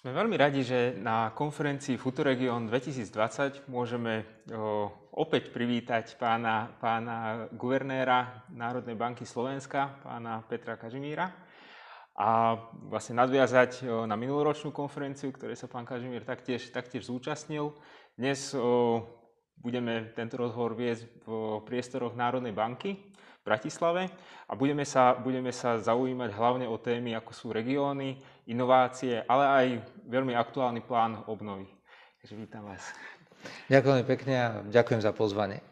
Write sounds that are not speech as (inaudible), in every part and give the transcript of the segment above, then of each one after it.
Sme veľmi radi, že na konferencii Futuregion 2020 môžeme opäť privítať pána, pána guvernéra Národnej banky Slovenska, pána Petra Kažimíra a vlastne nadviazať na minuloročnú konferenciu, ktorej sa pán Kažimír taktiež, taktiež zúčastnil. Dnes budeme tento rozhovor viesť v priestoroch Národnej banky v Bratislave a budeme sa, budeme sa zaujímať hlavne o témy, ako sú regióny, inovácie, ale aj veľmi aktuálny plán obnovy. Takže vítam vás. Ďakujem pekne a ďakujem za pozvanie.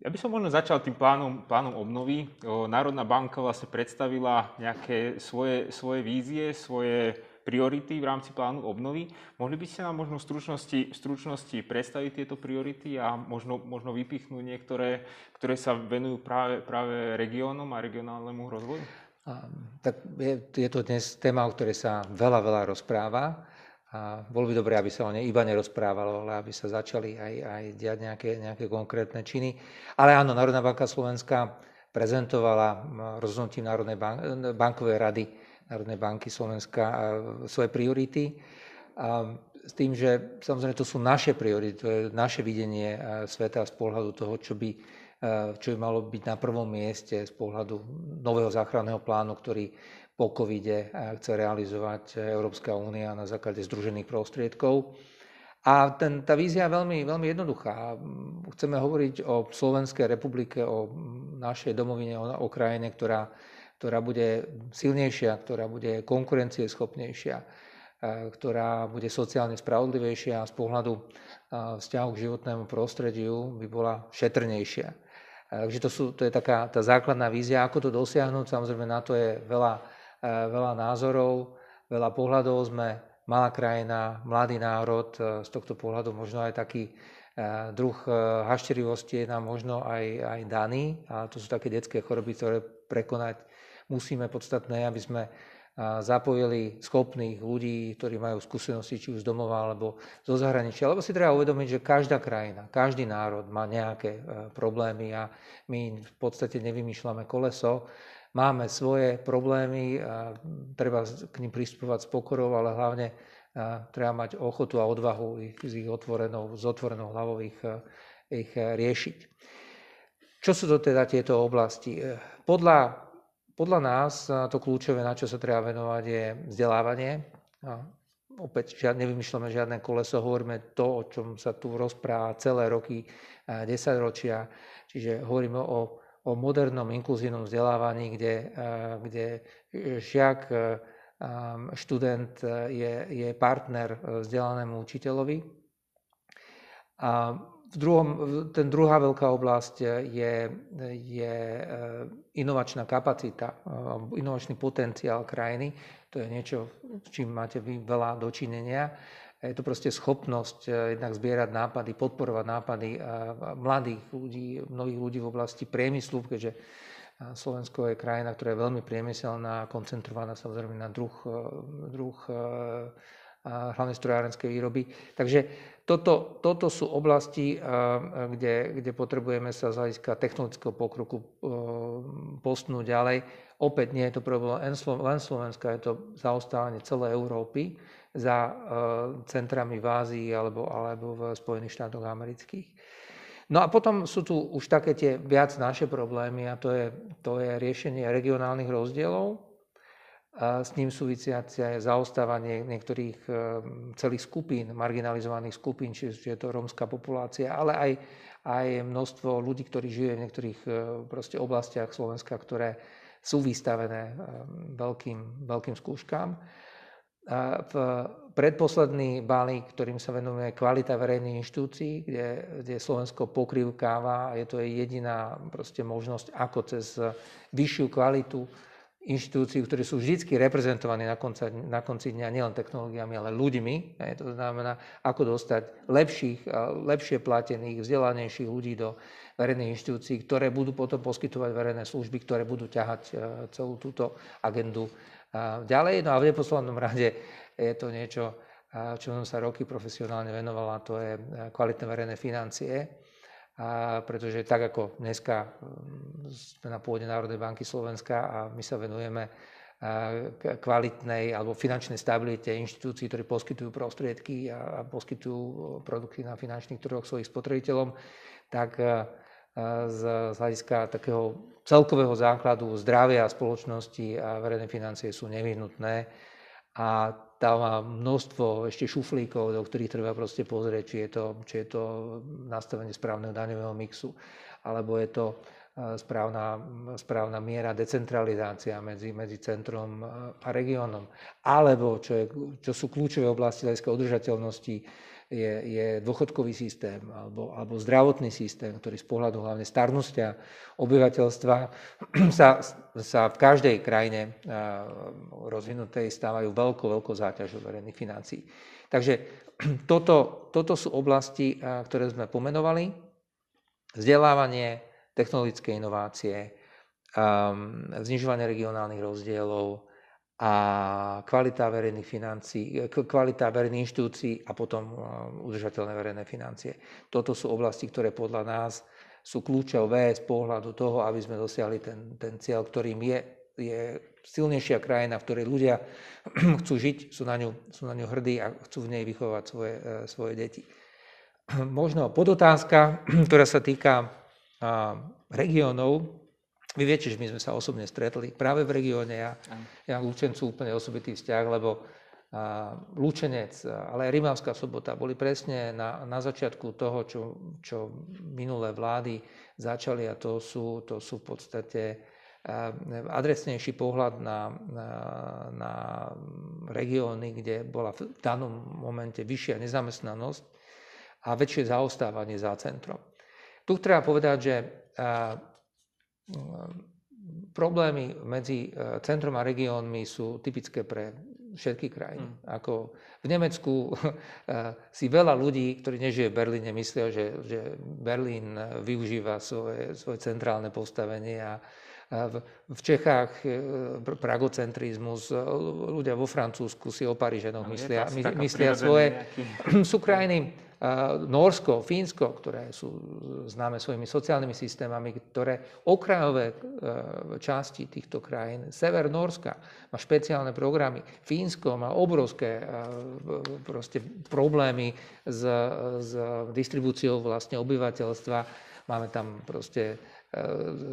Ja by som možno začal tým plánom, plánom obnovy. Národná banka vlastne predstavila nejaké svoje, svoje vízie, svoje priority v rámci plánu obnovy. Mohli by ste nám možno v stručnosti, v stručnosti predstaviť tieto priority a možno, možno vypichnúť niektoré, ktoré sa venujú práve, práve regiónom a regionálnemu rozvoju? A, tak je, je to dnes téma, o ktorej sa veľa, veľa rozpráva. A bolo by dobré, aby sa o nej iba nerozprávalo, ale aby sa začali aj, aj diať nejaké, nejaké konkrétne činy. Ale áno, Národná banka Slovenska prezentovala rozhodnutím Národnej bank, bankovej rady Národnej banky Slovenska svoje priority. A s tým, že samozrejme to sú naše priority, to je naše videnie sveta z pohľadu toho, čo by, čo by malo byť na prvom mieste z pohľadu nového záchranného plánu, ktorý po covide chce realizovať Európska únia na základe združených prostriedkov. A ten, tá vízia je veľmi, veľmi jednoduchá. Chceme hovoriť o Slovenskej republike, o našej domovine, o, o krajine, ktorá ktorá bude silnejšia, ktorá bude konkurencieschopnejšia, ktorá bude sociálne spravodlivejšia a z pohľadu vzťahu k životnému prostrediu by bola šetrnejšia. Takže to, sú, to je taká tá základná vízia, ako to dosiahnuť. Samozrejme na to je veľa, veľa názorov, veľa pohľadov. Sme malá krajina, mladý národ, z tohto pohľadu možno aj taký druh hašterivosti je nám možno aj, aj daný. A to sú také detské choroby, ktoré prekonať musíme podstatné, aby sme zapojili schopných ľudí, ktorí majú skúsenosti či už z domova alebo zo zahraničia. Lebo si treba uvedomiť, že každá krajina, každý národ má nejaké e, problémy a my v podstate nevymýšľame koleso. Máme svoje problémy, a treba k nim pristupovať s pokorou, ale hlavne treba mať ochotu a odvahu ich, s ich otvorenou, s otvorenou hlavou ich, e, ich riešiť. Čo sú to teda tieto oblasti? E, podľa podľa nás to kľúčové, na čo sa treba venovať, je vzdelávanie. A opäť žiadne, nevymýšľame žiadne koleso, hovoríme to, o čom sa tu rozpráva celé roky, 10 ročia. Čiže hovoríme o, o modernom inkluzívnom vzdelávaní, kde, kde žiak, študent je, je partner vzdelanému učiteľovi. A v druhom, ten druhá veľká oblasť je, je e, inovačná kapacita, e, inovačný potenciál krajiny. To je niečo, s čím máte vy veľa dočinenia. Je to proste schopnosť e, jednak zbierať nápady, podporovať nápady mladých ľudí, mnohých ľudí v oblasti priemyslu, keďže Slovensko je krajina, ktorá je veľmi priemyselná, koncentrovaná samozrejme na druh, druh hlavne strojárenskej výroby. Takže toto, toto sú oblasti, kde, kde potrebujeme sa z hľadiska technologického pokroku e, postnúť ďalej. Opäť nie je to problém len Slovenska, je to zaostávanie celej Európy za e, centrami v Ázii alebo, alebo v Spojených štátoch amerických. No a potom sú tu už také tie viac naše problémy a to je, to je riešenie regionálnych rozdielov, s ním súvisiace zaostávanie niektorých e, celých skupín, marginalizovaných skupín, či je to rómska populácia, ale aj, aj množstvo ľudí, ktorí žijú v niektorých e, proste oblastiach Slovenska, ktoré sú vystavené e, veľkým, veľkým skúškám. A v predposledný balík, ktorým sa venujeme kvalita verejných inštitúcií, kde, kde Slovensko pokrývkáva a je to jediná možnosť, ako cez vyššiu kvalitu inštitúcií, ktoré sú vždy reprezentované na, konca, na konci dňa nielen technológiami, ale ľuďmi. To znamená, ako dostať lepších, lepšie platených, vzdelanejších ľudí do verejných inštitúcií, ktoré budú potom poskytovať verejné služby, ktoré budú ťahať e, celú túto agendu ďalej. No a v neposlednom rade je to niečo, čo som sa roky profesionálne venovala, to je e, kvalitné verejné financie a pretože tak ako dneska mm, sme na pôde Národnej banky Slovenska a my sa venujeme kvalitnej alebo finančnej stabilite inštitúcií, ktorí poskytujú prostriedky a poskytujú produkty na finančných trhoch svojich spotrebiteľom, tak z hľadiska takého celkového základu zdravia spoločnosti a verejné financie sú nevyhnutné. A tam má množstvo ešte šuflíkov, do ktorých treba proste pozrieť, či je to, či je to nastavenie správneho daňového mixu, alebo je to správna, správna miera decentralizácia medzi, medzi centrom a regiónom. Alebo, čo, je, čo sú kľúčové oblasti hľadiska udržateľnosti, je, je dôchodkový systém alebo, alebo zdravotný systém, ktorý z pohľadu hlavne starnostia obyvateľstva (clears throat) sa, sa v každej krajine rozvinutej stávajú veľkou, veľkou záťažou verejných financií. Takže (clears throat) toto, toto sú oblasti, ktoré sme pomenovali. Vzdelávanie, technologické inovácie, znižovanie regionálnych rozdielov, a kvalita verejných financí, kvalita verejných inštitúcií a potom uh, udržateľné verejné financie. Toto sú oblasti, ktoré podľa nás sú kľúčové z pohľadu toho, aby sme dosiahli ten, ten cieľ, ktorým je, je silnejšia krajina, v ktorej ľudia (clears throat) chcú žiť, sú na ňu, sú na ňu hrdí a chcú v nej vychovať svoje, uh, svoje deti. Možno podotázka, (clears throat) ktorá sa týka regiónov, vy viete, že my sme sa osobne stretli práve v regióne. Ja, ja Lučencu úplne osobitý vzťah, lebo a, Lučenec, ale aj Rimavská sobota boli presne na, na začiatku toho, čo, čo minulé vlády začali a to sú, to sú v podstate adresnejší pohľad na, na, na regióny, kde bola v danom momente vyššia nezamestnanosť a väčšie zaostávanie za centrom. Tu treba povedať, že Problémy medzi e, centrom a regiónmi sú typické pre všetky krajiny. Mm. Ako v Nemecku (laughs) e, si veľa ľudí, ktorí nežije v Berlíne, myslia, že, že Berlín využíva svoje, svoje centrálne postavenie a v, Čechách e, pragocentrizmus, ľudia vo Francúzsku si o Parížanoch myslia, myslia svoje. Nejaký... (clears throat) Sú krajiny, Norsko, Fínsko, ktoré sú známe svojimi sociálnymi systémami, ktoré okrajové e, časti týchto krajín, sever Norska má špeciálne programy, Fínsko má obrovské e, proste problémy s, s distribúciou vlastne obyvateľstva. Máme tam proste e,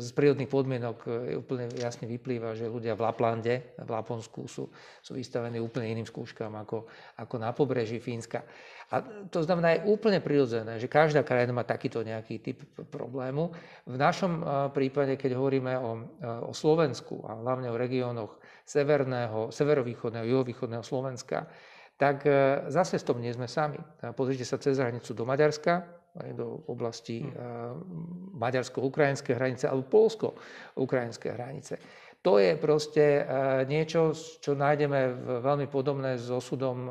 z prírodných podmienok úplne jasne vyplýva, že ľudia v Laplande, v Laponsku sú, sú vystavení úplne iným skúškam ako, ako na pobreží Fínska. A to znamená, je úplne prirodzené, že každá krajina má takýto nejaký typ problému. V našom e, prípade, keď hovoríme o, o Slovensku a hlavne o regiónoch severného, severovýchodného, juhovýchodného Slovenska, tak zase s tom nie sme sami. Pozrite sa cez hranicu do Maďarska, do oblasti hmm. maďarsko-ukrajinskej hranice alebo polsko-ukrajinskej hranice. To je proste niečo, čo nájdeme veľmi podobné s osudom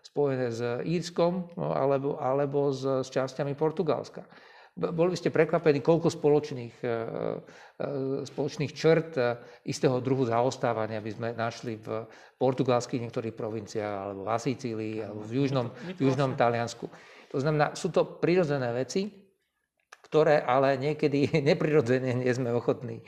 spojené s Írskom no, alebo, alebo s, s časťami Portugalska. Boli by ste prekvapení, koľko spoločných, e, e, spoločných črt e, istého druhu zaostávania by sme našli v portugalských niektorých provinciách, alebo v Sicílii, alebo v južnom, v južnom Taliansku. To znamená, sú to prirodzené veci, ktoré ale niekedy (laughs) neprirodzene nie sme ochotní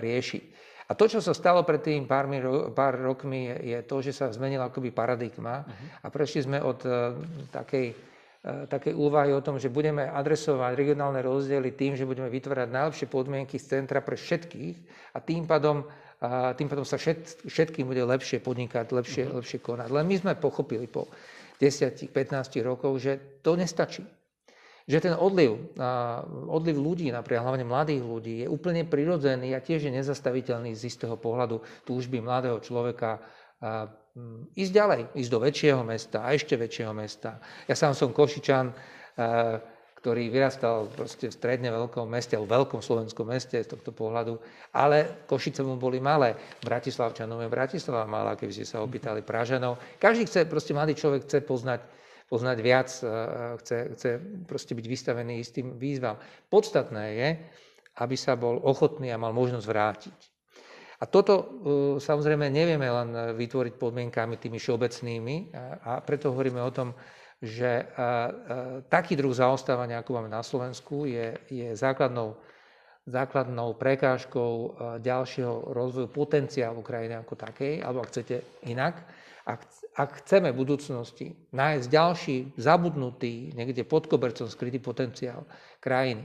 riešiť. A to, čo sa stalo pred tým pár, pár rokmi, je, je to, že sa zmenila akoby paradigma uh-huh. a prešli sme od uh, takej, uh, takej úvahy o tom, že budeme adresovať regionálne rozdiely tým, že budeme vytvárať najlepšie podmienky z centra pre všetkých a tým pádom, uh, tým pádom sa všet, všetkým bude lepšie podnikať, lepšie, uh-huh. lepšie konať. Len my sme pochopili po 10-15 rokov, že to nestačí že ten odliv, odliv ľudí, napríklad hlavne mladých ľudí, je úplne prirodzený a tiež je nezastaviteľný z istého pohľadu túžby mladého človeka ísť ďalej, ísť do väčšieho mesta a ešte väčšieho mesta. Ja sám som Košičan, ktorý vyrastal proste v stredne veľkom meste, v veľkom slovenskom meste z tohto pohľadu, ale Košice mu boli malé. Bratislavčanom je Bratislava malá, keby ste sa opýtali Pražanov. Každý chce, proste mladý človek chce poznať poznať viac, chce, chce proste byť vystavený istým výzvam. Podstatné je, aby sa bol ochotný a mal možnosť vrátiť. A toto e, samozrejme nevieme len vytvoriť podmienkami tými všeobecnými a preto hovoríme o tom, že taký druh zaostávania, ako máme na Slovensku, je, je základnou základnou prekážkou e, ďalšieho rozvoju potenciálu krajiny ako takej, alebo ak chcete inak, ak, ak chceme v budúcnosti nájsť ďalší zabudnutý, niekde pod kobercom skrytý potenciál krajiny,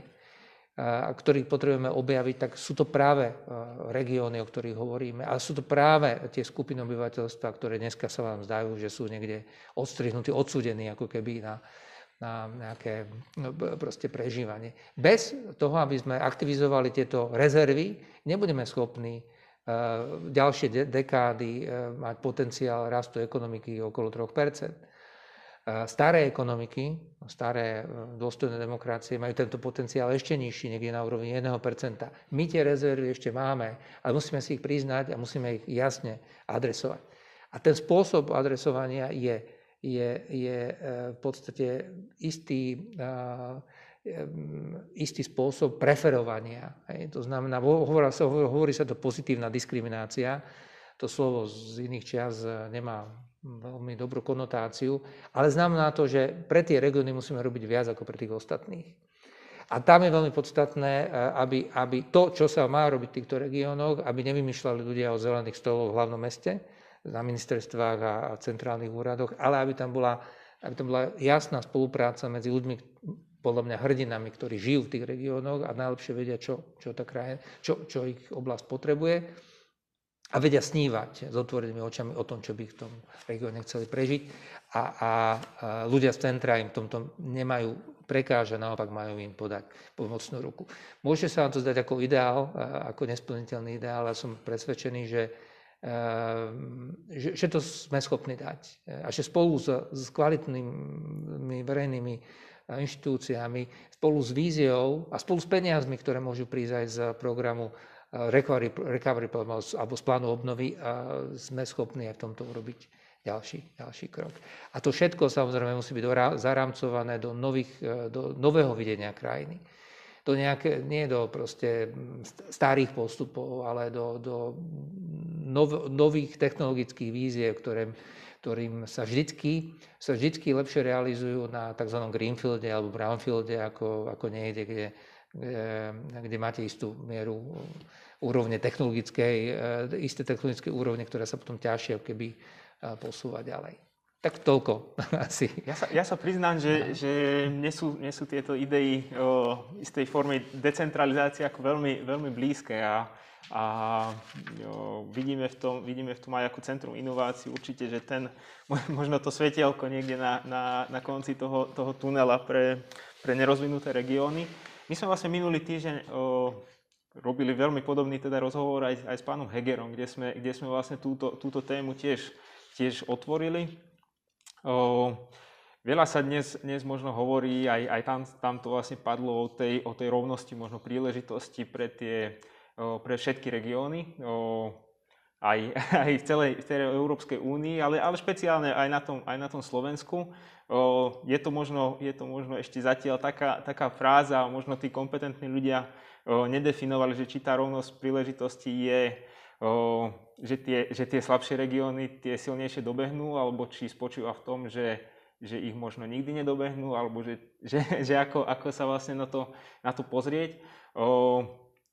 ktorý potrebujeme objaviť, tak sú to práve regióny, o ktorých hovoríme. A sú to práve tie skupiny obyvateľstva, ktoré dneska sa vám zdajú, že sú niekde odstrihnutí, odsudení ako keby na, na nejaké no, proste prežívanie. Bez toho, aby sme aktivizovali tieto rezervy, nebudeme schopní ďalšie dekády mať potenciál rastu ekonomiky okolo 3 Staré ekonomiky, staré e, dôstojné demokracie majú tento potenciál ešte nižší, niekde na úrovni 1%. My tie rezervy ešte máme, ale musíme si ich priznať a musíme ich jasne adresovať. A ten spôsob adresovania je, je, je e, v podstate istý, e, istý spôsob preferovania. To znamená, hovorí sa, hovorí sa to pozitívna diskriminácia, to slovo z iných čias nemá veľmi dobrú konotáciu, ale znamená to, že pre tie regióny musíme robiť viac ako pre tých ostatných. A tam je veľmi podstatné, eh, aby, aby to, čo sa má robiť v týchto regiónoch, aby nevymýšľali ľudia o zelených stoloch v hlavnom meste, na ministerstvách a, a centrálnych úradoch, ale aby tam, bola, aby tam bola jasná spolupráca medzi ľuďmi, podľa mňa hrdinami, ktorí žijú v tých regiónoch a najlepšie vedia, čo, čo, tá krajina, čo, čo ich oblasť potrebuje a vedia snívať s otvorenými očami o tom, čo by v tom regióne chceli prežiť. A, a, ľudia z centra im v tomto nemajú prekáže, naopak majú im podať pomocnú ruku. Môže sa vám to zdať ako ideál, ako nesplniteľný ideál, ale som presvedčený, že, že, že to sme schopní dať. A že spolu s, s kvalitnými verejnými inštitúciami, spolu s víziou a spolu s peniazmi, ktoré môžu prísť aj z programu recovery, recovery alebo z plánu obnovy a sme schopní aj v tomto urobiť ďalší, ďalší krok. A to všetko samozrejme musí byť zarámcované do, nových, e, do nového videnia krajiny. Do nejaké, nie do proste starých postupov, ale do, do nov, nových technologických víziev, ktoré, ktorým sa vždycky, sa vždycky lepšie realizujú na tzv. greenfielde alebo brownfielde, ako, ako niekde, kde kde máte istú mieru úrovne technologickej, e, isté technologické úrovne, ktoré sa potom ťažšie keby e, posúva ďalej. Tak toľko (laughs) asi. Ja sa, ja sa priznám, že, že mne, sú, mne sú tieto idei o istej forme decentralizácie ako veľmi, veľmi blízke a, a jo, vidíme, v tom, vidíme v tom aj ako centrum inovácií určite, že ten, (laughs) možno to svetielko niekde na, na, na konci toho, toho tunela pre, pre nerozvinuté regióny. My sme vlastne minulý týždeň o, robili veľmi podobný teda rozhovor aj, aj s pánom Hegerom, kde sme, kde sme vlastne túto, túto tému tiež, tiež otvorili. O, veľa sa dnes, dnes možno hovorí, aj, aj tam, tam to vlastne padlo o tej, o tej rovnosti, možno príležitosti pre, tie, o, pre všetky regióny. O, aj, (laughs) aj v celej, v celej Európskej únii, ale, ale špeciálne aj na tom, aj na tom Slovensku. O, je, to možno, je to možno ešte zatiaľ taká, taká fráza, možno tí kompetentní ľudia nedefinovali, že či tá rovnosť príležitosti je, že, tie, že tie slabšie regióny tie silnejšie dobehnú, alebo či spočíva v tom, že, že ich možno nikdy nedobehnú, alebo že, (laughs) že, že ako, ako sa vlastne na to, na to pozrieť.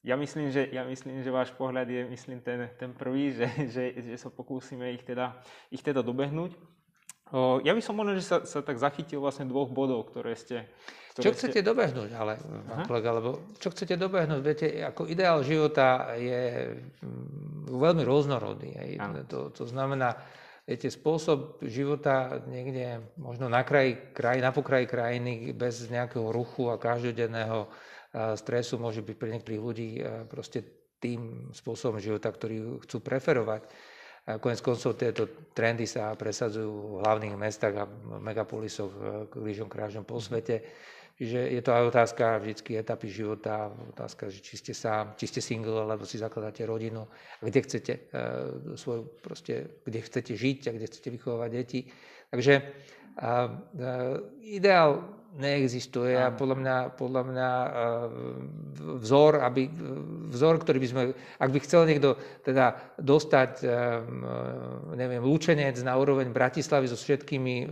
Ja myslím, že, ja myslím, že váš pohľad je myslím ten, ten prvý, (laughs) že, že, že sa pokúsime ich teda, ich teda dobehnúť. Ja by som možno, že sa, sa tak zachytil vlastne dvoch bodov, ktoré ste... Ktoré čo chcete ste... dobehnúť, ale, pán kolega, lebo čo chcete dobehnúť? Viete, ako ideál života je mm, veľmi rôznorodný. To, to znamená, viete, spôsob života niekde možno na kraji, kraj, na pokraji krajiny bez nejakého ruchu a každodenného stresu môže byť pre niektorých ľudí proste tým spôsobom života, ktorý chcú preferovať. Konec koncov tieto trendy sa presadzujú v hlavných mestách a megapolisoch e, krížom krážom po svete. Čiže je to aj otázka vždy etapy života, otázka, že či ste sám, či ste single, alebo si zakladáte rodinu, kde chcete, e, svoju, proste, kde chcete žiť a kde chcete vychovávať deti. Takže a, a, ideál neexistuje a podľa mňa, podľa mňa e, vzor, aby, vzor, ktorý by sme, ak by chcel niekto teda dostať, e, neviem, lúčenec na úroveň Bratislavy so všetkými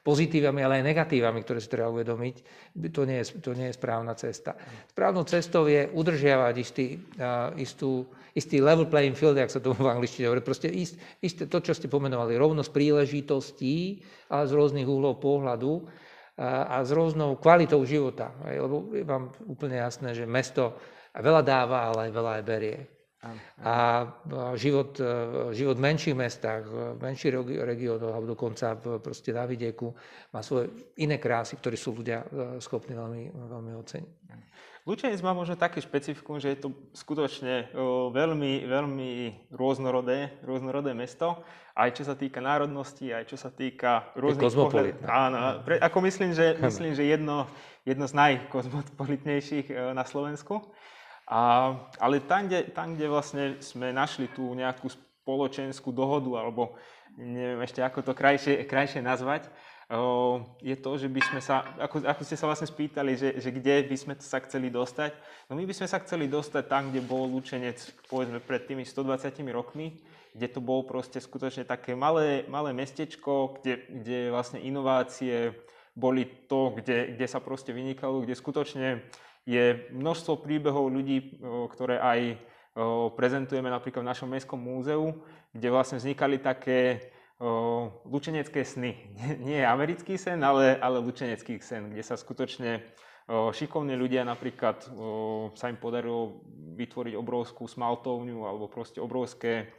pozitívami, ale aj negatívami, ktoré si treba uvedomiť, to nie je, to nie je správna cesta. Správnou cestou je udržiavať istý, istú, istý level playing field, ak sa to v angličtine hovorí, proste ist, isté to, čo ste pomenovali, rovnosť príležitostí, ale z rôznych uhlov pohľadu a, a s rôznou kvalitou života. Lebo je vám úplne jasné, že mesto veľa dáva, ale aj veľa aj berie. A život, e, život v menších mestách, v menších regiónoch, alebo dokonca v, proste na vidieku má svoje iné krásy, ktoré sú ľudia e, schopní veľmi, veľmi oceniť. Lučenec má možno také špecifikum, že je to skutočne veľmi, veľmi rôznorodé, rôznorodé mesto, aj čo sa týka národnosti, aj čo sa týka rôznych pohľadov. Áno, pre, ako myslím, že, myslím, že jedno, jedno z najkozmopolitnejších e, na Slovensku. A, ale tam kde, tam, kde vlastne sme našli tú nejakú spoločenskú dohodu, alebo neviem ešte ako to krajšie, krajšie nazvať, je to, že by sme sa, ako, ako ste sa vlastne spýtali, že, že kde by sme sa chceli dostať, no my by sme sa chceli dostať tam, kde bol Lučenec, povedzme, pred tými 120 rokmi, kde to bolo proste skutočne také malé, malé mestečko, kde, kde vlastne inovácie boli to, kde, kde sa proste vynikalo, kde skutočne je množstvo príbehov ľudí, ktoré aj prezentujeme napríklad v našom mestskom múzeu, kde vlastne vznikali také lučenecké sny. Nie, americký sen, ale, ale lučenecký sen, kde sa skutočne šikovní ľudia napríklad sa im podarilo vytvoriť obrovskú smaltovňu alebo proste obrovské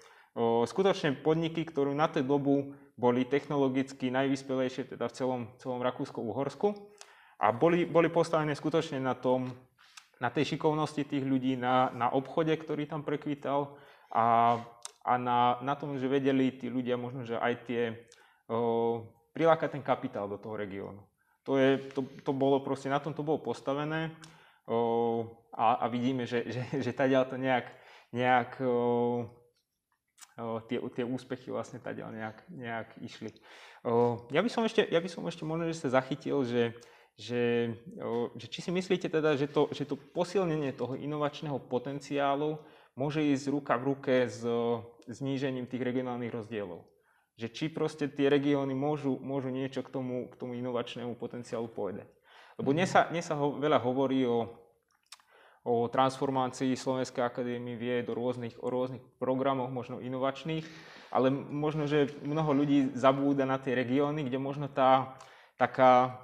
skutočne podniky, ktoré na tú dobu boli technologicky najvyspelejšie teda v celom, celom Rakúsko-Uhorsku a boli, boli postavené skutočne na tom, na tej šikovnosti tých ľudí, na, na obchode, ktorý tam prekvítal a, a na, na tom, že vedeli tí ľudia možno, že aj tie, o, prilákať ten kapitál do toho regiónu. To, je, to, to bolo proste, na tom to bolo postavené o, a, a vidíme, že, že, že tadiaľ to nejak, nejak o, o, tie, tie úspechy vlastne tadiaľ nejak, nejak išli. O, ja by som ešte, ja by som ešte možno, že sa zachytil, že že, že či si myslíte teda, že to, že to posilnenie toho inovačného potenciálu môže ísť ruka v ruke s znížením tých regionálnych rozdielov. Že či proste tie regióny môžu, môžu niečo k tomu, k tomu inovačnému potenciálu povedať. Lebo dnes sa, dnes sa ho, veľa hovorí o, o transformácii Slovenskej akadémie vie do rôznych, o rôznych programoch, možno inovačných, ale možno, že mnoho ľudí zabúda na tie regióny, kde možno tá taká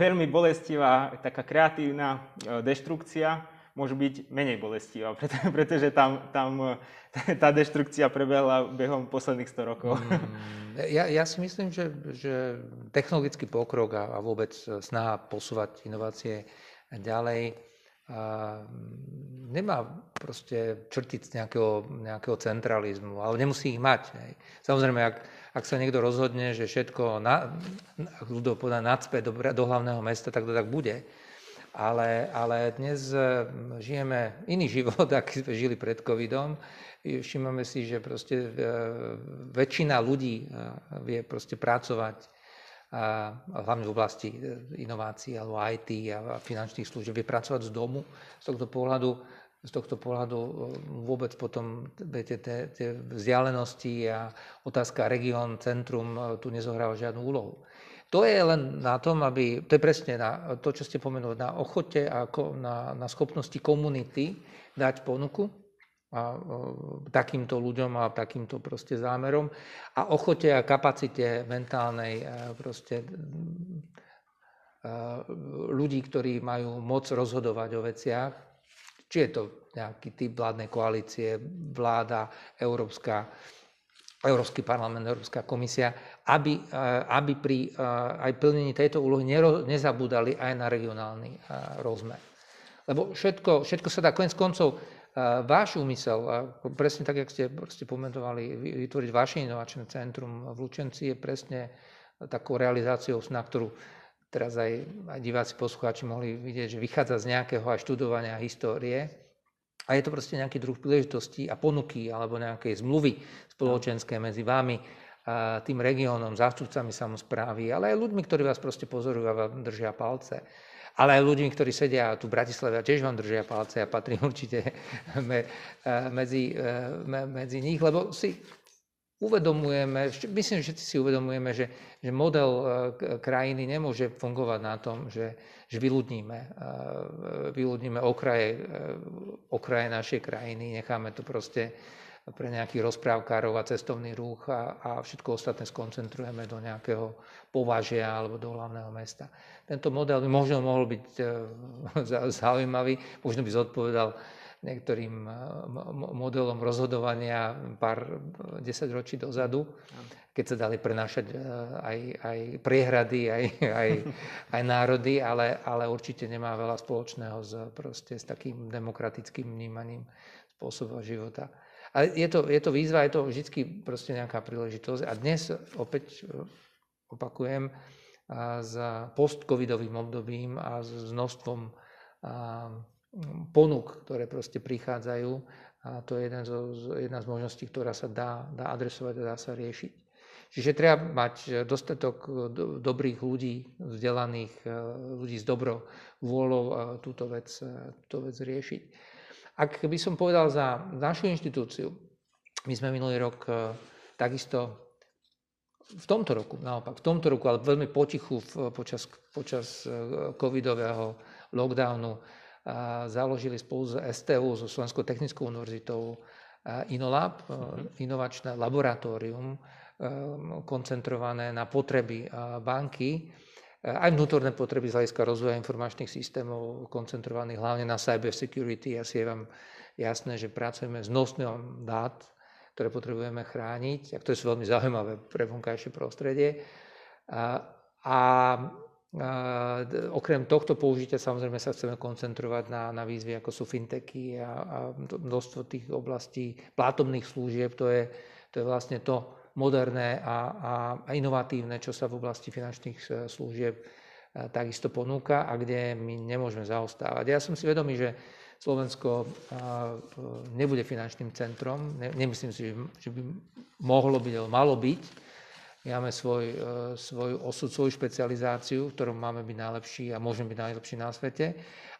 veľmi bolestivá, taká kreatívna e, deštrukcia môže byť menej bolestivá, (laughs) pretože tam, tam (laughs) tá deštrukcia prebehla behom posledných 100 rokov. Mm, ja, ja si myslím, že, že technologický pokrok a, a vôbec snaha posúvať inovácie ďalej a nemá proste črtiť nejakého, nejakého centralizmu, ale nemusí ich mať. Samozrejme, ak, ak sa niekto rozhodne, že všetko na, ľudo podá nadspe do, do hlavného mesta, tak to tak bude. Ale, ale dnes e, žijeme iný (laughs) život, aký sme žili pred covidom. Všímame si, že proste e, väčšina ľudí e, vie proste pracovať hlavne v oblasti inovácií alebo IT a finančných služieb, vie pracovať z domu. Z tohto pohľadu z tohto pohľadu e, vôbec potom viete, tie, tie vzdialenosti a otázka región, centrum e, tu nezohráva žiadnu úlohu. To je len na tom, aby, to je presne na to, čo ste pomenuli, na ochote a na, na schopnosti komunity dať ponuku a, e, takýmto ľuďom a takýmto proste zámerom a ochote a kapacite mentálnej proste ľudí, ktorí majú moc rozhodovať o veciach, či je to nejaký typ vládnej koalície, vláda, Európska, Európsky parlament, Európska komisia, aby, eh, aby pri eh, aj plnení tejto úlohy nezabúdali aj na regionálny eh, rozmer. Lebo všetko, všetko sa dá, konec koncov, váš úmysel, presne tak, jak ste, ste pomentovali, vytvoriť vaše inovačné centrum v Lučenci je presne takou realizáciou, na ktorú teraz aj, diváci, poslucháči mohli vidieť, že vychádza z nejakého aj študovania histórie. A je to proste nejaký druh príležitosti a ponuky alebo nejakej zmluvy spoločenské medzi vami, a tým regiónom, zástupcami samozprávy, ale aj ľuďmi, ktorí vás proste pozorujú a vám držia palce. Ale aj ľuďmi, ktorí sedia tu v Bratislave a tiež vám držia palce a patrím (laughs) určite medzi, medzi nich, lebo si uvedomujeme, myslím, že všetci si uvedomujeme, že, že model e, krajiny nemôže fungovať na tom, že, že vyľudníme, e, vyľudníme okraje, e, okraje našej krajiny, necháme to proste pre nejakých rozprávkárov a cestovný ruch a, a všetko ostatné skoncentrujeme do nejakého považia alebo do hlavného mesta. Tento model by možno mohol byť (laughs) zaujímavý, možno by zodpovedal niektorým eh, modelom rozhodovania pár desať ročí dozadu, keď sa dali prenášať eh, aj, aj priehrady, aj, aj, aj národy, ale, ale určite nemá veľa spoločného s, proste, s takým demokratickým vnímaním spôsobu života. Ale je to, je to výzva, je to vždy proste nejaká príležitosť. A dnes opäť eh, opakujem, za post-covidovým obdobím a s množstvom ponúk, ktoré proste prichádzajú a to je jeden zo, jedna z možností, ktorá sa dá, dá adresovať a dá sa riešiť. Čiže treba mať dostatok do, dobrých ľudí, vzdelaných e, ľudí s dobrou vôľou a túto vec, túto vec riešiť. Ak by som povedal za našu inštitúciu, my sme minulý rok takisto v tomto roku, naopak, v tomto roku, ale veľmi potichu počas, počas covidového lockdownu založili spolu s STU, so Slovenskou technickou univerzitou, Inolab, mhm. inovačné laboratórium, koncentrované na potreby banky, aj vnútorné potreby z hľadiska rozvoja informačných systémov, koncentrovaných hlavne na cyber security. Asi je vám jasné, že pracujeme s nosňom dát, ktoré potrebujeme chrániť, a ktoré sú veľmi zaujímavé pre vonkajšie prostredie. A, a Okrem tohto použitia samozrejme sa chceme koncentrovať na, na výzvy ako sú fintechy a, a množstvo tých oblastí plátomných služieb. To je, to je vlastne to moderné a, a, a inovatívne, čo sa v oblasti finančných e, služieb e, takisto ponúka a kde my nemôžeme zaostávať. Ja som si vedomý, že Slovensko e, nebude finančným centrom. Nemyslím si, že by mohlo byť, ale malo byť máme svoj, e, svoj osud, svoju špecializáciu, v ktorom máme byť najlepší a môžeme byť najlepší na svete.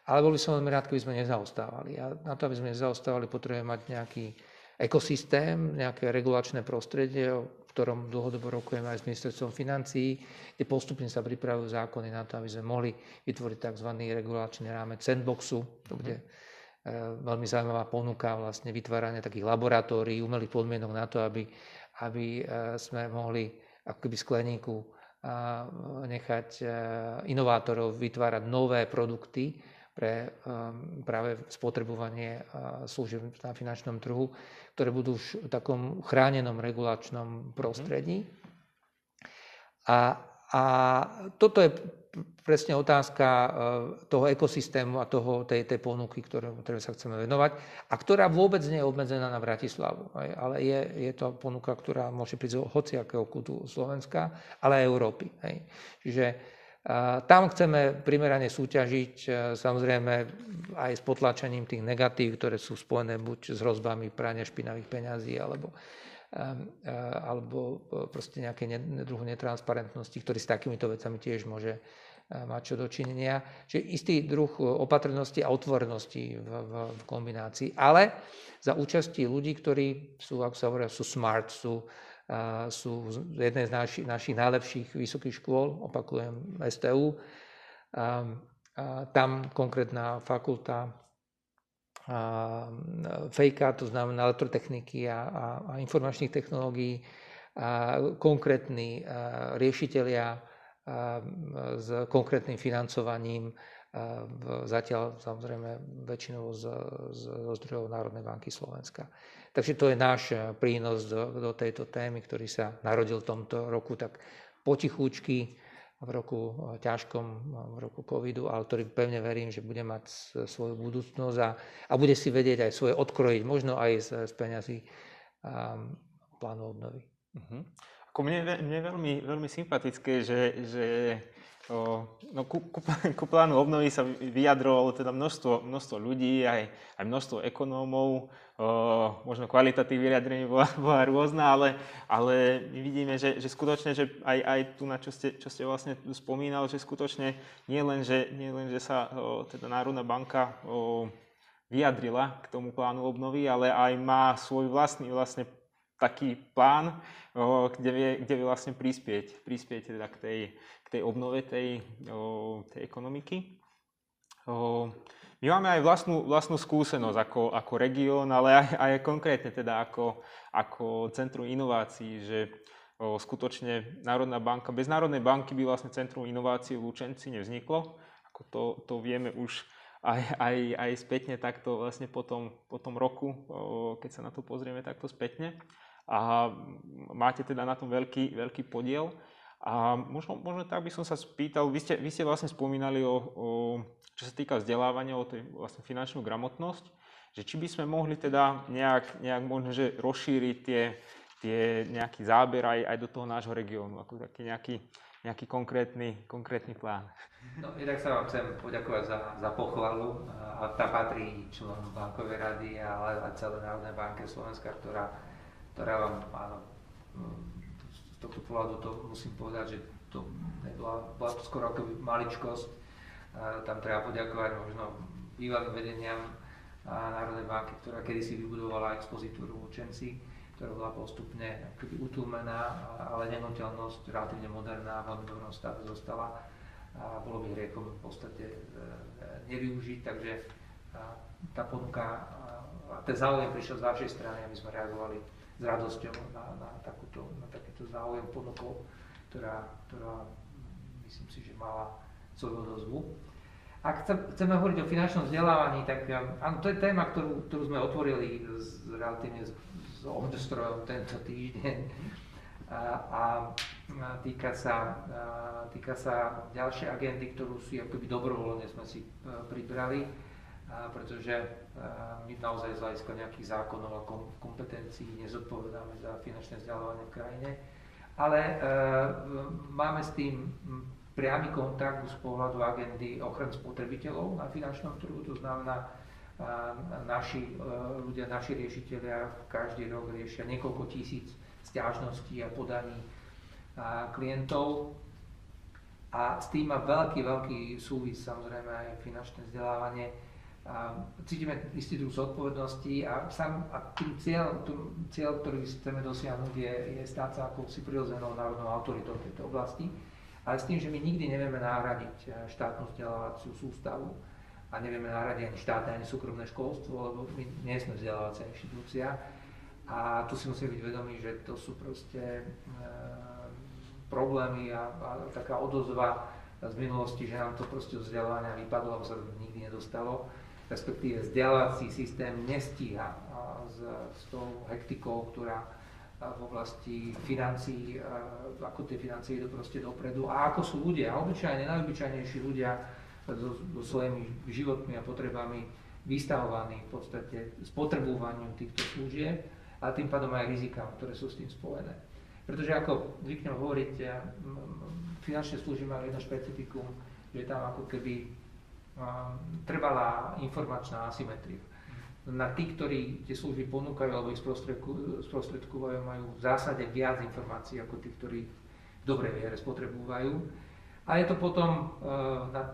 Ale boli som veľmi rád, keby sme nezaostávali. A na to, aby sme nezaostávali, potrebujeme mať nejaký ekosystém, nejaké regulačné prostredie, o ktorom dlhodobo rokujeme aj s ministerstvom financií, kde postupne sa pripravujú zákony na to, aby sme mohli vytvoriť tzv. regulačný rámec sandboxu, to bude e, veľmi zaujímavá ponuka vlastne vytvárania takých laboratórií, umelých podmienok na to, aby, aby e, sme mohli ako keby skleníku a nechať e, inovátorov vytvárať nové produkty pre e, práve spotrebovanie služieb na finančnom trhu, ktoré budú už v takom chránenom regulačnom prostredí. A, a toto je presne otázka e, toho ekosystému a toho, tej, tej ponuky, ktoré, sa chceme venovať a ktorá vôbec nie je obmedzená na Bratislavu. Ale je, je to ponuka, ktorá môže prísť z hociakého kutu Slovenska, ale aj Európy. Hej. Čiže a e, tam chceme primerane súťažiť, e, samozrejme aj s potlačením tých negatív, ktoré sú spojené buď s hrozbami prania špinavých peňazí alebo alebo proste nejaké druhu netransparentnosti, ktorý s takýmito vecami tiež môže mať čo dočinenia. Čiže istý druh opatrnosti a otvorenosti v, v, v kombinácii, ale za účasti ľudí, ktorí sú, ako sa hovorí, sú smart, sú, uh, sú z jednej z naši, našich najlepších vysokých škôl, opakujem STU. Um, a tam konkrétna fakulta fejka, to znamená elektrotechniky a, a, a informačných technológií, a konkrétni riešitelia s konkrétnym financovaním, zatiaľ samozrejme väčšinou z, z, zdrojov Národnej banky Slovenska. Takže to je náš prínos do, do tejto témy, ktorý sa narodil v tomto roku tak potichúčky v roku ťažkom, v roku covidu, ale ktorý pevne verím, že bude mať svoju budúcnosť a, a bude si vedieť aj svoje odkrojiť, možno aj z, z peňazí um, plánu obnovy. Uh-huh. Ako mne, mne veľmi, veľmi sympatické, že, že o, no, ku, ku, (laughs) ku plánu obnovy sa vyjadrovalo teda množstvo, množstvo ľudí, aj, aj množstvo ekonómov, o, možno kvalitatív vyjadrení bola, (laughs) bola rôzna, ale, ale my vidíme, že, že skutočne, že aj, aj tu, na čo ste, čo ste vlastne spomínal, že skutočne nie len, že, nie len, že sa o, teda Národná banka o, vyjadrila k tomu plánu obnovy, ale aj má svoj vlastný vlastne taký plán, kde vie, kde vie vlastne prispieť, prispieť teda k tej, k tej obnove tej, tej ekonomiky. My máme aj vlastnú, vlastnú skúsenosť ako, ako región, ale aj, aj konkrétne teda ako, ako Centrum inovácií, že skutočne Národná banka, bez Národnej banky by vlastne Centrum inovácií v Lučenci nevzniklo. Ako to, to vieme už aj, aj, aj spätne takto vlastne po tom, po tom roku, keď sa na to pozrieme takto spätne. A máte teda na tom veľký, veľký podiel. A možno, možno tak by som sa spýtal, vy ste, vy ste vlastne spomínali o, o čo sa týka vzdelávania, o tej vlastne finančnú gramotnosť, že či by sme mohli teda nejak, nejak možno, že rozšíriť tie, tie nejaký záber aj, aj do toho nášho regiónu, ako taký nejaký, nejaký konkrétny, konkrétny plán. No, jednak sa vám chcem poďakovať za, za pochvalu. A tá patrí členom bankovej rady, ale aj celé Národnej banke Slovenska, ktorá, ktorá vám, áno, z tohto pohľadu to musím povedať, že to nebola, bola to skoro ako maličkosť, tam treba poďakovať možno bývalým vedeniam Národnej banky, ktorá kedysi vybudovala expozitúru Učenci, ktorá bola postupne akoby utlmená, ale nehnuteľnosť relatívne moderná, v veľmi dobrom stave zostala a bolo by hriekom v podstate e, nevyužiť, takže tá ponuka a ten záujem prišiel z vašej strany, aby sme reagovali s radosťou na, na, takúto, na takýto záujem ponukou, ktorá, ktorá myslím si, že mala svoju odozvu. Ak chceme hovoriť o finančnom vzdelávaní, tak um, áno, to je téma, ktorú, ktorú sme otvorili z, relatívne s, s ohňostrojom tento týždeň. A, a týka, sa, týka sa ďalšej agendy, ktorú si akoby dobrovoľne sme si uh, pribrali, pretože my naozaj z hľadiska nejakých zákonov a kom, kompetencií nezodpovedáme za finančné vzdelávanie v krajine, ale uh, máme s tým priamy kontakt z pohľadu agendy ochrany spotrebiteľov na finančnom trhu, to znamená, naši e, ľudia, naši riešiteľia každý rok riešia niekoľko tisíc stiažností a podaní klientov. A s tým má veľký, veľký súvis samozrejme aj finančné vzdelávanie. Cítime istý druh zodpovednosti a, sám, a tým cieľ, tým cieľ, ktorý chceme dosiahnuť, je, je stáť sa akousi prirodzenou národnou autoritou v tejto oblasti ale s tým, že my nikdy nevieme nahradiť eh, štátnu vzdelávaciu sústavu a nevieme nahradiť ani štátne, ani súkromné školstvo, lebo my nie sme vzdelávacia inštitúcia. A tu si musíme byť vedomí, že to sú proste e, problémy a, a taká odozva z minulosti, že nám to proste vzdelávania vypadlo, alebo sa nikdy nedostalo. Respektíve vzdelávací systém nestíha s, s tou hektikou, ktorá v oblasti financií, ako tie financie idú proste dopredu a ako sú ľudia, obyčajne, najobyčajnejší ľudia so, so svojimi životmi a potrebami vystavovaní v podstate spotrebovaniu týchto služieb a tým pádom aj rizikám, ktoré sú s tým spojené. Pretože ako zvyknem hovoriť, finančné služby majú jedno špecifikum, že tam ako keby trvalá informačná asymetria na tí, ktorí tie služby ponúkajú alebo ich sprostredkovajú, majú v zásade viac informácií ako tí, ktorí v dobrej viere spotrebujú. A je to potom uh, na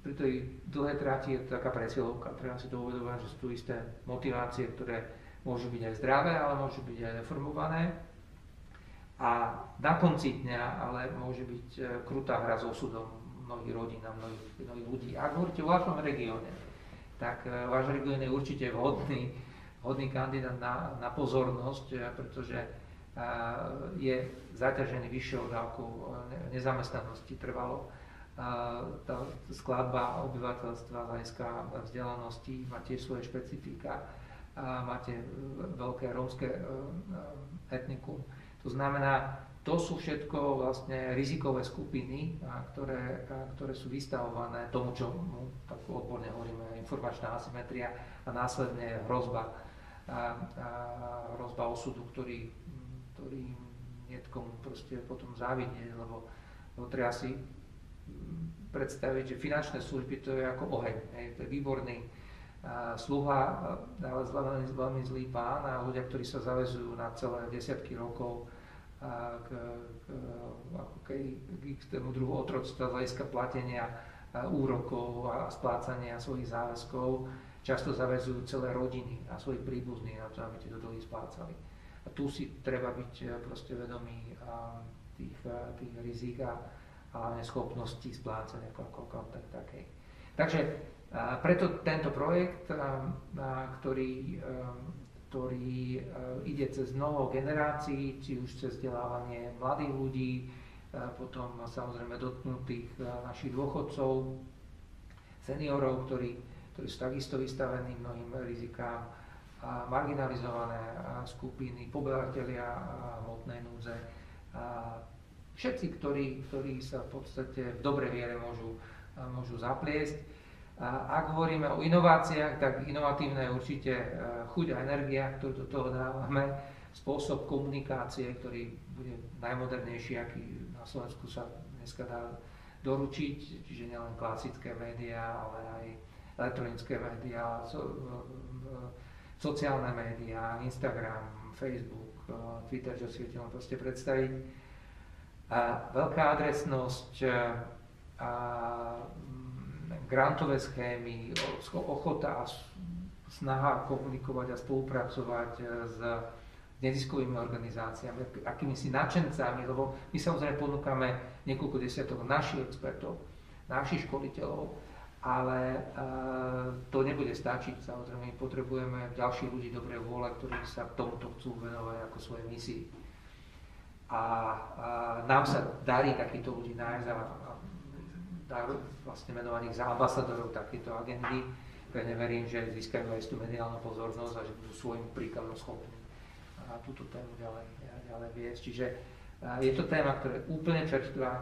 pri tej dlhej tráti je to taká presilovka. Treba si to uvedovať, že sú tu isté motivácie, ktoré môžu byť aj zdravé, ale môžu byť aj deformované. A na konci dňa ale môže byť uh, krutá hra s osudom mnohých rodín a mnohých, mnohých ľudí. Ak hovoríte o vašom regióne, tak e, váš región je určite vhodný, vhodný kandidát na, na pozornosť, e, pretože e, je zaťažený vyššou dávkou nezamestnanosti trvalo. Tá skladba obyvateľstva z hľadiska vzdelanosti má tiež svoje špecifika. Máte veľké rómske etnikum. To znamená, to sú všetko vlastne rizikové skupiny, ktoré, ktoré sú vystavované tomu, čo no, tak odborne hovoríme, informačná asymetria a následne hrozba, a, a hrozba osudu, ktorý, ktorý niekomu proste potom závidie, lebo, lebo treba si predstaviť, že finančné služby to je ako oheň, hej, to je výborný a sluha, ale veľmi, veľmi zlý pán a ľudia, ktorí sa zavezujú na celé desiatky rokov k, k, ako kej, k istému druhu otroctva hľadiska platenia úrokov a splácania svojich záväzkov. Často zavezujú celé rodiny a svojich príbuzných na to, aby tieto dlhy splácali. tu si treba byť proste vedomý tých, tých rizik a, hlavne schopnosti splácať ako, ako, ako tak, takej. Takže preto tento projekt, ktorý, ktorý ide cez mnoho generácií, či už cez vzdelávanie mladých ľudí, potom samozrejme dotknutých našich dôchodcov, seniorov, ktorí, ktorí sú takisto vystavení mnohým rizikám, marginalizované skupiny, poberateľia hmotnej núdze, všetci, ktorí, ktorí sa v podstate v dobrej viere môžu, môžu zapliesť. Ak hovoríme o inováciách, tak inovatívne je určite e, chuť a energia, ktorú do toho dávame, spôsob komunikácie, ktorý bude najmodernejší, aký na Slovensku sa dneska dá doručiť, čiže nielen klasické médiá, ale aj elektronické médiá, so, sociálne médiá, Instagram, Facebook, e, Twitter, čo si viete len proste predstaviť. A veľká adresnosť, e, a grantové schémy, ochota a snaha komunikovať a spolupracovať e, s neziskovými organizáciami, akými si nadšencami, lebo my samozrejme ponúkame niekoľko desiatok našich expertov, našich školiteľov, ale uh, to nebude stačiť. Samozrejme, my potrebujeme ďalších ľudí dobrej vôle, ktorí sa tomuto chcú venovať ako svojej misii. A uh, nám sa darí takýchto ľudí nájsť a, a vlastne menovaných za ambasadorov takéto agendy. Pevne verím, že získajú aj tú mediálnu pozornosť a že budú svojim príkladom schopní túto tému ďalej, ďalej viesť. Čiže je to téma, ktorá je úplne čerstvá,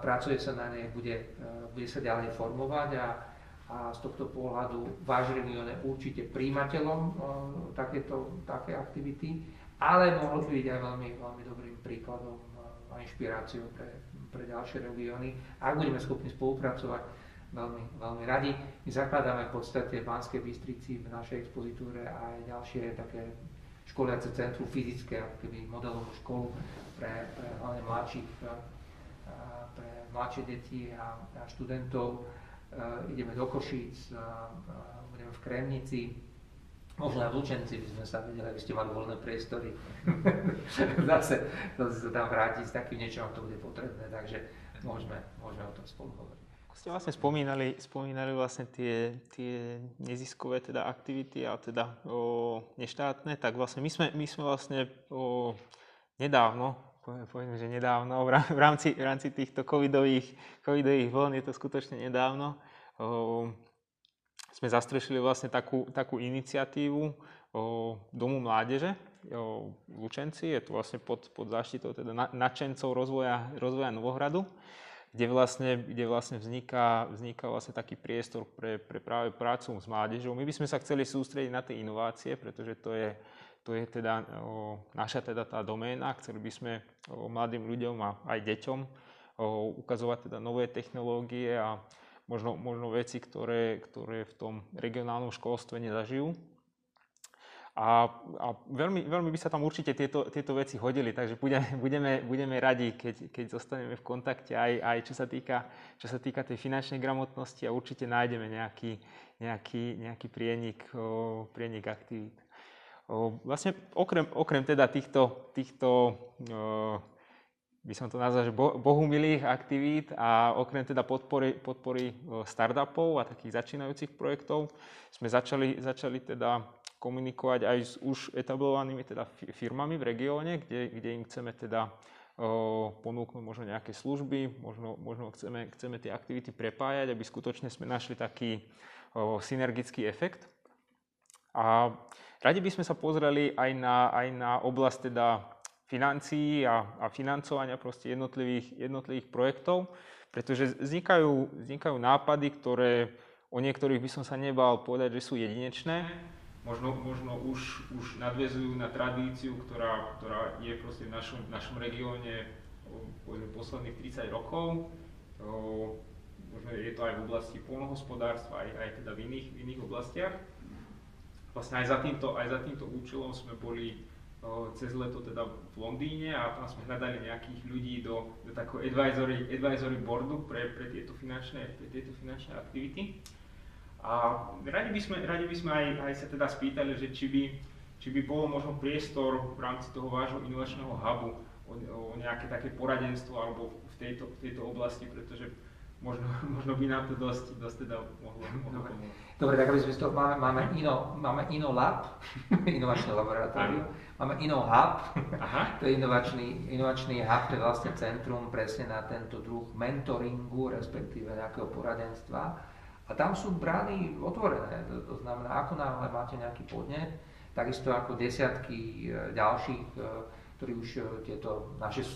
pracuje sa na nej, bude, bude sa ďalej formovať a, a z tohto pohľadu váš región je určite príjimateľom takéto, také aktivity, ale mohol by byť aj veľmi, veľmi dobrým príkladom a inšpiráciou pre, pre ďalšie regióny. Ak budeme schopní spolupracovať, veľmi, veľmi radi. My zakladáme v podstate v Banskej Bystrici v našej expozitúre aj ďalšie také školiace centrum fyzické, keby modelovú školu pre, pre hlavne mladších, pre mladšie deti a, a študentov. ideme do Košíc, budeme v Kremnici, možno aj v Lučenci by sme sa vedeli, aby ste mali voľné priestory. (laughs) zase, zase sa tam vrátiť s takým niečom, to bude potrebné, takže môžeme, môžeme o tom spolu hovoriť. Ako ste vlastne spomínali, spomínali vlastne tie, tie neziskové teda aktivity, a teda o, neštátne, tak vlastne my sme, my sme vlastne o, nedávno, poviem, že nedávno, v rámci, v rámci týchto covidových, covidových vln, je to skutočne nedávno, o, sme zastrešili vlastne takú, takú iniciatívu o, Domu mládeže o, v Lučenci. Je to vlastne pod, pod záštitou teda nadšencov rozvoja, rozvoja Novohradu, kde vlastne, kde vlastne vzniká, vzniká vlastne taký priestor pre, pre práve prácu s mládežou. My by sme sa chceli sústrediť na tie inovácie, pretože to je, to je teda o, naša teda tá doména. Chceli by sme o, mladým ľuďom a aj deťom o, ukazovať teda nové technológie a možno, možno veci, ktoré, ktoré v tom regionálnom školstve nezažijú. A, a veľmi, veľmi by sa tam určite tieto, tieto veci hodili, takže budeme, budeme, budeme radi, keď, keď zostaneme v kontakte aj, aj čo, sa týka, čo sa týka tej finančnej gramotnosti a určite nájdeme nejaký, nejaký, nejaký prienik, prienik aktivít. O, vlastne okrem, okrem teda týchto, týchto by som to nazval, že bohumilých aktivít a okrem teda podpory, podpory startupov a takých začínajúcich projektov sme začali, začali teda komunikovať aj s už etablovanými teda firmami v regióne, kde, kde im chceme teda o, ponúknuť možno nejaké služby, možno, možno chceme, chceme tie aktivity prepájať, aby skutočne sme našli taký o, synergický efekt. A radi by sme sa pozreli aj na, aj na oblasť teda financií a, a financovania proste jednotlivých, jednotlivých projektov, pretože vznikajú, vznikajú nápady, ktoré o niektorých by som sa nebal povedať, že sú jedinečné. Možno, možno už, už nadvezujú na tradíciu, ktorá, ktorá je proste v našom, v našom regióne posledných 30 rokov. Možno je to aj v oblasti polnohospodárstva, aj, aj teda v iných, v iných oblastiach. Vlastne aj za týmto, aj za týmto účelom sme boli cez leto teda v Londýne a tam sme hľadali nejakých ľudí do, do takého advisory, advisory boardu pre, pre, tieto finančné, pre tieto finančné aktivity. A radi by sme, radi by sme aj, aj sa teda spýtali, že či by, či by bol možno priestor v rámci toho vášho inovačného hubu o, o nejaké také poradenstvo alebo v tejto, v tejto oblasti, pretože možno, (laughs) možno by nám to dosť, dosť teda mohlo, mohlo pomôcť. Dobre, tak aby sme to, máme, máme, ino, máme Ino Lab, (laughs) inovačné laboratórium, máme Hub, Aha. (laughs) to je inovačný, inovačný hub, to je vlastne centrum presne na tento druh mentoringu, respektíve nejakého poradenstva. A tam sú brány otvorené, to, to znamená, ako náhle máte nejaký podnet, takisto ako desiatky e, ďalších, e, ktorí už e, tieto naše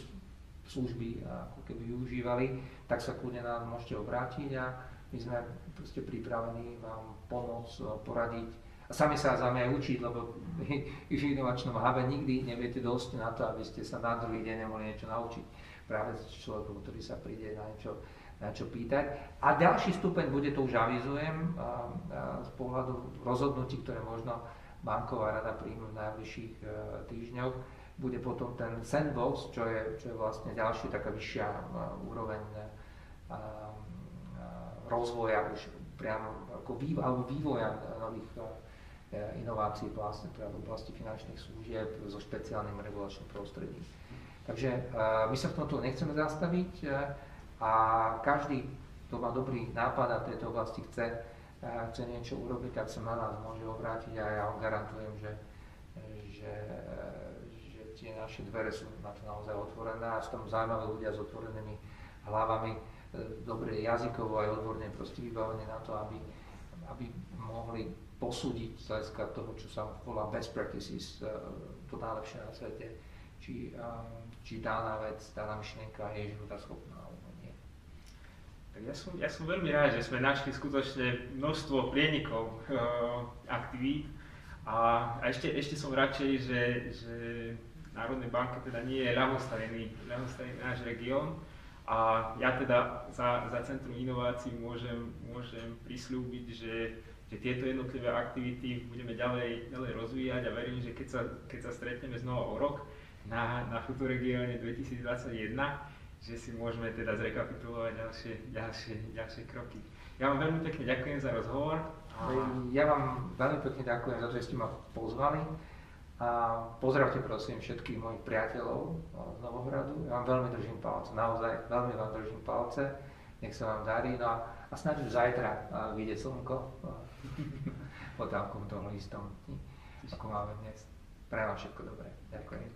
služby ako keby využívali, tak sa kľudne nám môžete obrátiť a my sme pripravení vám pomôcť, poradiť a sami sa mňa aj učiť, lebo v inovačnom habe nikdy neviete dosť na to, aby ste sa na druhý deň nemohli niečo naučiť. Práve s človekom, ktorý sa príde na niečo, na čo pýtať. A ďalší stupeň bude, to už avizujem, a, a z pohľadu rozhodnutí, ktoré možno banková rada príjme v najbližších e, týždňoch, bude potom ten sandbox, čo je, čo je vlastne ďalšia taká vyššia úroveň rozvoja už priamo ako vývo, alebo vývoja nových inovácií vlastne v oblasti finančných služieb so špeciálnym regulačným prostredím. Takže my sa v tomto nechceme zastaviť a každý, kto má dobrý nápad a v tejto oblasti chce, chce niečo urobiť, tak sa na nás môže obrátiť a ja vám garantujem, že, že tie naše dvere sú na to naozaj otvorené a sú tam zaujímaví ľudia s otvorenými hlavami, e, dobre jazykovo aj odborne proste vybavení na to, aby, aby mohli posúdiť z hľadiska toho, čo sa volá best practices, e, to najlepšie na svete, či, e, či daná vec, daná myšlienka je života schopná alebo nie. Tak ja som, ja som veľmi rád, že sme našli skutočne množstvo prienikov e, aktivít a, a ešte, ešte som radšej, že, že Národnej banke teda nie je ľahostavený, ľahostavený náš región. A ja teda za, za Centrum inovácií môžem, môžem prislúbiť, že, že tieto jednotlivé aktivity budeme ďalej, ďalej rozvíjať a verím, že keď sa, keď sa stretneme znova o rok na, na Futuregióne 2021, že si môžeme teda zrekapitulovať ďalšie, ďalšie, ďalšie kroky. Ja vám veľmi pekne ďakujem za rozhovor. A... Ja vám veľmi pekne ďakujem za to, že ste ma pozvali. A pozdravte prosím všetkých mojich priateľov z Novohradu. Ja vám veľmi držím palce, naozaj veľmi vám držím palce. Nech sa vám darí. No a, a snáď už zajtra vyjde slnko (laughs) takom toho istom, ako máme dnes. Pre vám všetko dobré. Ďakujem.